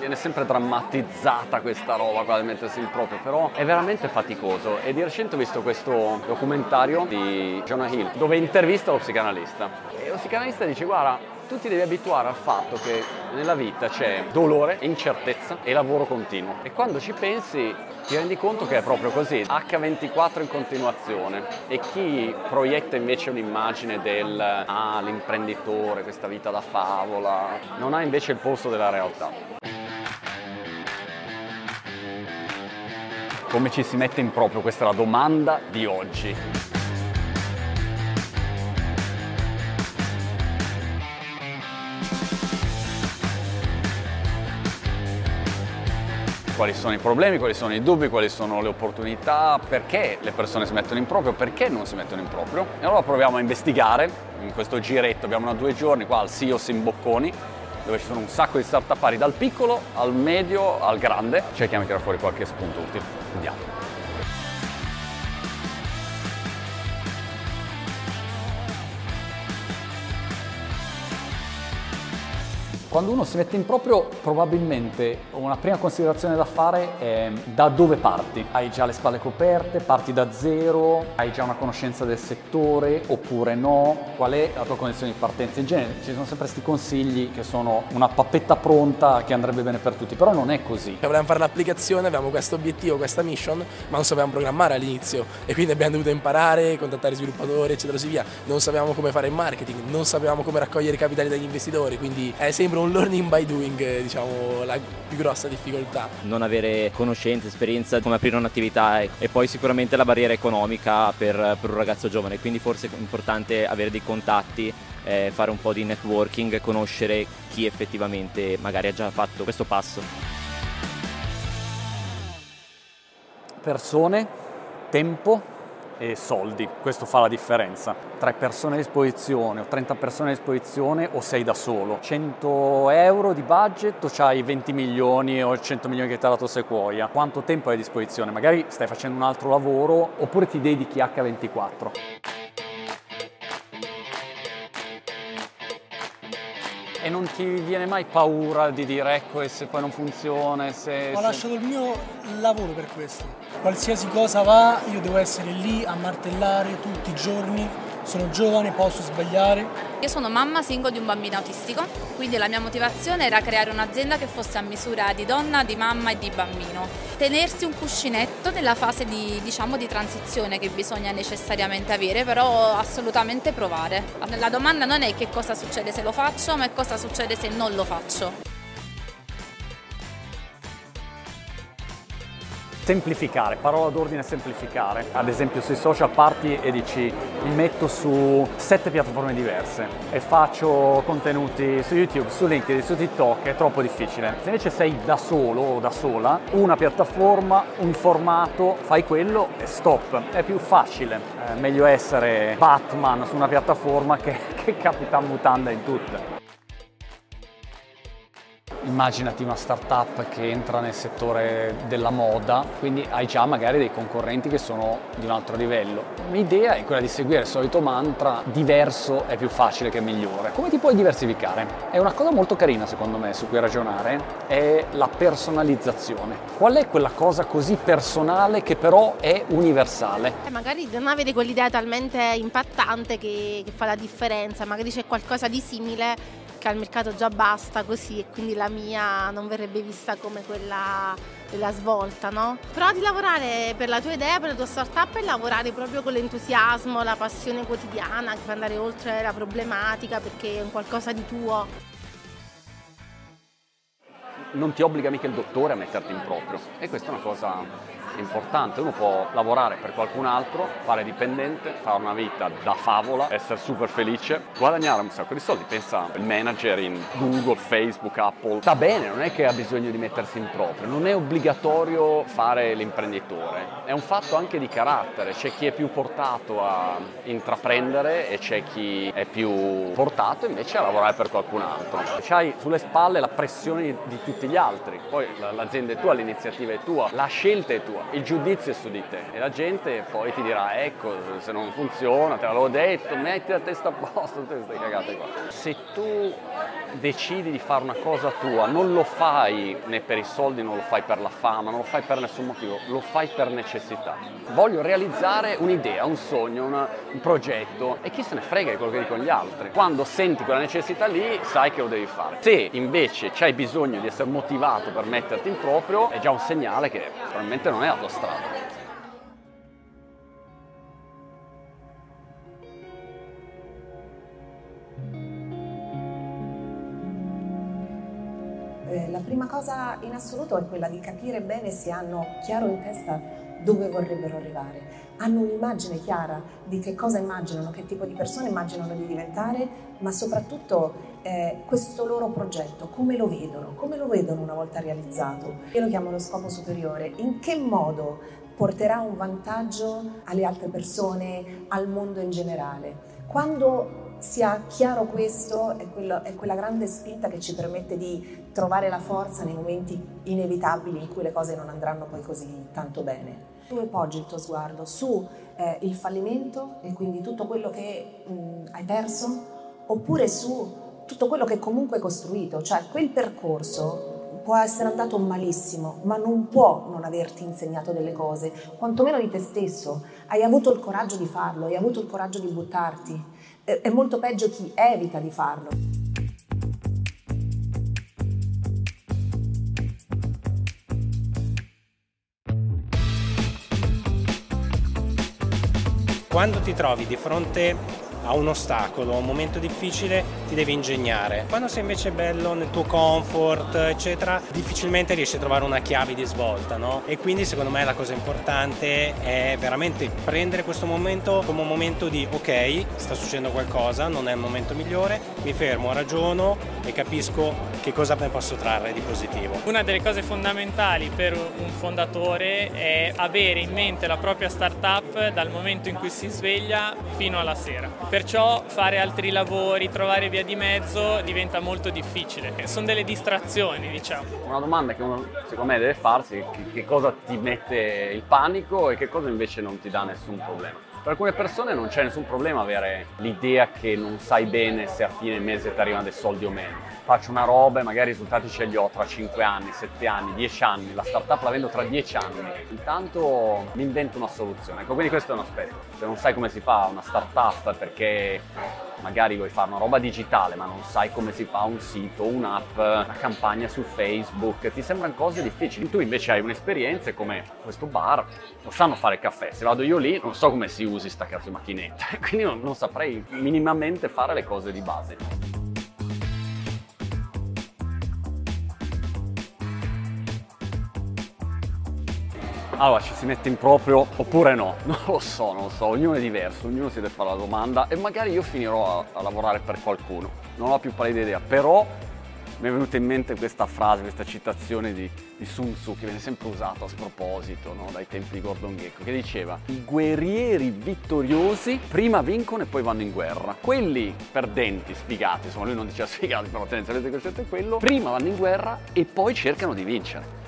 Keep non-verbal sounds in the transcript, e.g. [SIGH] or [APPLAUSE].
viene sempre drammatizzata questa roba qua di mettersi in proprio, però è veramente faticoso. E di recente ho visto questo documentario di Jonah Hill dove intervista lo psicanalista. E lo psicanalista dice guarda, tu ti devi abituare al fatto che nella vita c'è dolore, incertezza e lavoro continuo. E quando ci pensi ti rendi conto che è proprio così, H24 in continuazione. E chi proietta invece un'immagine del ah, l'imprenditore, questa vita da favola, non ha invece il polso della realtà. Come ci si mette in proprio? Questa è la domanda di oggi. quali sono i problemi, quali sono i dubbi, quali sono le opportunità, perché le persone si mettono in proprio, perché non si mettono in proprio. E allora proviamo a investigare in questo giretto, abbiamo una due giorni qua al SIOS in Bocconi, dove ci sono un sacco di start up dal piccolo al medio al grande. Cerchiamo di tirare fuori qualche spunto utile. Andiamo. Quando uno si mette in proprio, probabilmente una prima considerazione da fare è da dove parti. Hai già le spalle coperte, parti da zero, hai già una conoscenza del settore oppure no? Qual è la tua condizione di partenza? In genere ci sono sempre questi consigli che sono una pappetta pronta che andrebbe bene per tutti, però non è così. Volevamo fare l'applicazione, avevamo questo obiettivo, questa mission, ma non sapevamo programmare all'inizio e quindi abbiamo dovuto imparare, contattare sviluppatori, eccetera, così via. Non sapevamo come fare il marketing, non sapevamo come raccogliere i capitali dagli investitori, quindi è sempre un learning by doing, diciamo, la più grossa difficoltà. Non avere conoscenza, esperienza, come aprire un'attività e poi sicuramente la barriera economica per, per un ragazzo giovane, quindi forse è importante avere dei contatti, eh, fare un po' di networking, conoscere chi effettivamente magari ha già fatto questo passo. Persone, tempo, e soldi, questo fa la differenza. Tre persone a disposizione o 30 persone a disposizione o sei da solo. 100 euro di budget o c'hai 20 milioni o 100 milioni che ti ha dato Sequoia. Quanto tempo hai a disposizione? Magari stai facendo un altro lavoro oppure ti dedichi H24. E non ti viene mai paura di dire ecco e se poi non funziona? Se, Ho se... lasciato il mio lavoro per questo. Qualsiasi cosa va, io devo essere lì a martellare tutti i giorni sono giovane, posso sbagliare. Io sono mamma single di un bambino autistico, quindi la mia motivazione era creare un'azienda che fosse a misura di donna, di mamma e di bambino. Tenersi un cuscinetto nella fase di, diciamo, di transizione che bisogna necessariamente avere, però assolutamente provare. La domanda non è che cosa succede se lo faccio, ma è cosa succede se non lo faccio. Semplificare, parola d'ordine semplificare. Ad esempio sui social parti e dici mi metto su sette piattaforme diverse e faccio contenuti su YouTube, su LinkedIn, su TikTok, è troppo difficile. Se invece sei da solo o da sola, una piattaforma, un formato, fai quello e stop. È più facile. È meglio essere Batman su una piattaforma che, [LAUGHS] che capita mutanda in tutte. Immaginati una startup che entra nel settore della moda, quindi hai già magari dei concorrenti che sono di un altro livello. L'idea è quella di seguire il solito mantra, diverso è più facile che migliore. Come ti puoi diversificare? È una cosa molto carina secondo me su cui ragionare, è la personalizzazione. Qual è quella cosa così personale che però è universale? Eh, magari non avere quell'idea talmente impattante che, che fa la differenza, magari c'è qualcosa di simile che al mercato già basta così e quindi la mia non verrebbe vista come quella della svolta, no? Però di lavorare per la tua idea, per la tua startup e lavorare proprio con l'entusiasmo, la passione quotidiana, che fa andare oltre la problematica perché è un qualcosa di tuo. Non ti obbliga mica il dottore a metterti in proprio. E questa è una cosa importante, uno può lavorare per qualcun altro, fare dipendente, fare una vita da favola, essere super felice, guadagnare un sacco di soldi, pensa il manager in Google, Facebook, Apple, sta bene, non è che ha bisogno di mettersi in proprio, non è obbligatorio fare l'imprenditore, è un fatto anche di carattere, c'è chi è più portato a intraprendere e c'è chi è più portato invece a lavorare per qualcun altro. C'hai sulle spalle la pressione di tutti gli altri, poi l'azienda è tua, l'iniziativa è tua, la scelta è tua, il giudizio è su di te e la gente poi ti dirà ecco se non funziona, te l'avevo detto, metti la testa a posto, tutte queste cagate qua. Se tu decidi di fare una cosa tua, non lo fai né per i soldi, non lo fai per la fama, non lo fai per nessun motivo, lo fai per necessità. Voglio realizzare un'idea, un sogno, una, un progetto e chi se ne frega di quello che dicono gli altri. Quando senti quella necessità lì, sai che lo devi fare. Se invece c'hai bisogno di essere motivato per metterti in proprio, è già un segnale che probabilmente non è la tua strada. Eh, la prima cosa in assoluto è quella di capire bene se hanno chiaro in testa dove vorrebbero arrivare, hanno un'immagine chiara di che cosa immaginano, che tipo di persone immaginano di diventare, ma soprattutto eh, questo loro progetto, come lo vedono, come lo vedono una volta realizzato. Io lo chiamo lo scopo superiore, in che modo porterà un vantaggio alle altre persone, al mondo in generale. Quando si ha chiaro questo, è, quello, è, quella grande spinta che ci permette di trovare la forza nei momenti inevitabili in cui le cose non andranno poi così tanto bene. Dove poggi il tuo sguardo? Su eh, il fallimento e quindi tutto quello che mh, hai perso oppure su tutto quello che comunque hai costruito, cioè quel percorso può essere andato malissimo, ma non può non averti insegnato delle cose, quantomeno di te stesso. Hai avuto il coraggio di farlo, hai avuto il coraggio di buttarti è molto peggio chi evita di farlo. Quando ti trovi di fronte a un ostacolo, a un momento difficile, ti devi ingegnare. Quando sei invece bello nel tuo comfort, eccetera, difficilmente riesci a trovare una chiave di svolta, no? E quindi secondo me la cosa importante è veramente prendere questo momento come un momento di ok, sta succedendo qualcosa, non è il momento migliore, mi fermo, ragiono e capisco che cosa ne posso trarre di positivo. Una delle cose fondamentali per un fondatore è avere in mente la propria startup dal momento in cui si sveglia fino alla sera. Perciò fare altri lavori, trovare via di mezzo diventa molto difficile. Sono delle distrazioni, diciamo. Una domanda che uno secondo me deve farsi è che cosa ti mette il panico e che cosa invece non ti dà nessun problema. Per alcune persone non c'è nessun problema avere l'idea che non sai bene se a fine mese ti arrivano dei soldi o meno. Faccio una roba e magari i risultati ce li ho tra 5 anni, 7 anni, 10 anni, la startup la vendo tra 10 anni. Intanto mi invento una soluzione. Ecco, quindi questo è un aspetto. Se non sai come si fa una startup perché magari vuoi fare una roba digitale ma non sai come si fa un sito, un'app, una campagna su Facebook, ti sembrano cose difficili. Tu invece hai un'esperienza come questo bar, lo sanno fare caffè, se vado io lì non so come si usi sta cazzo macchinetta, [LAUGHS] quindi non, non saprei minimamente fare le cose di base. Allora, ci si mette in proprio oppure no? [LAUGHS] Non lo so, non lo so, ognuno è diverso, ognuno si deve fare la domanda e magari io finirò a, a lavorare per qualcuno, non ho più pallida idea, però mi è venuta in mente questa frase, questa citazione di, di Sun Tzu che viene sempre usato a sproposito no? dai tempi di Gordon Gecko, che diceva i guerrieri vittoriosi prima vincono e poi vanno in guerra. Quelli perdenti, sfigati, insomma lui non diceva [LAUGHS] sfigati, però tendenzialmente il concetto è quello, prima vanno in guerra e poi cercano di vincere.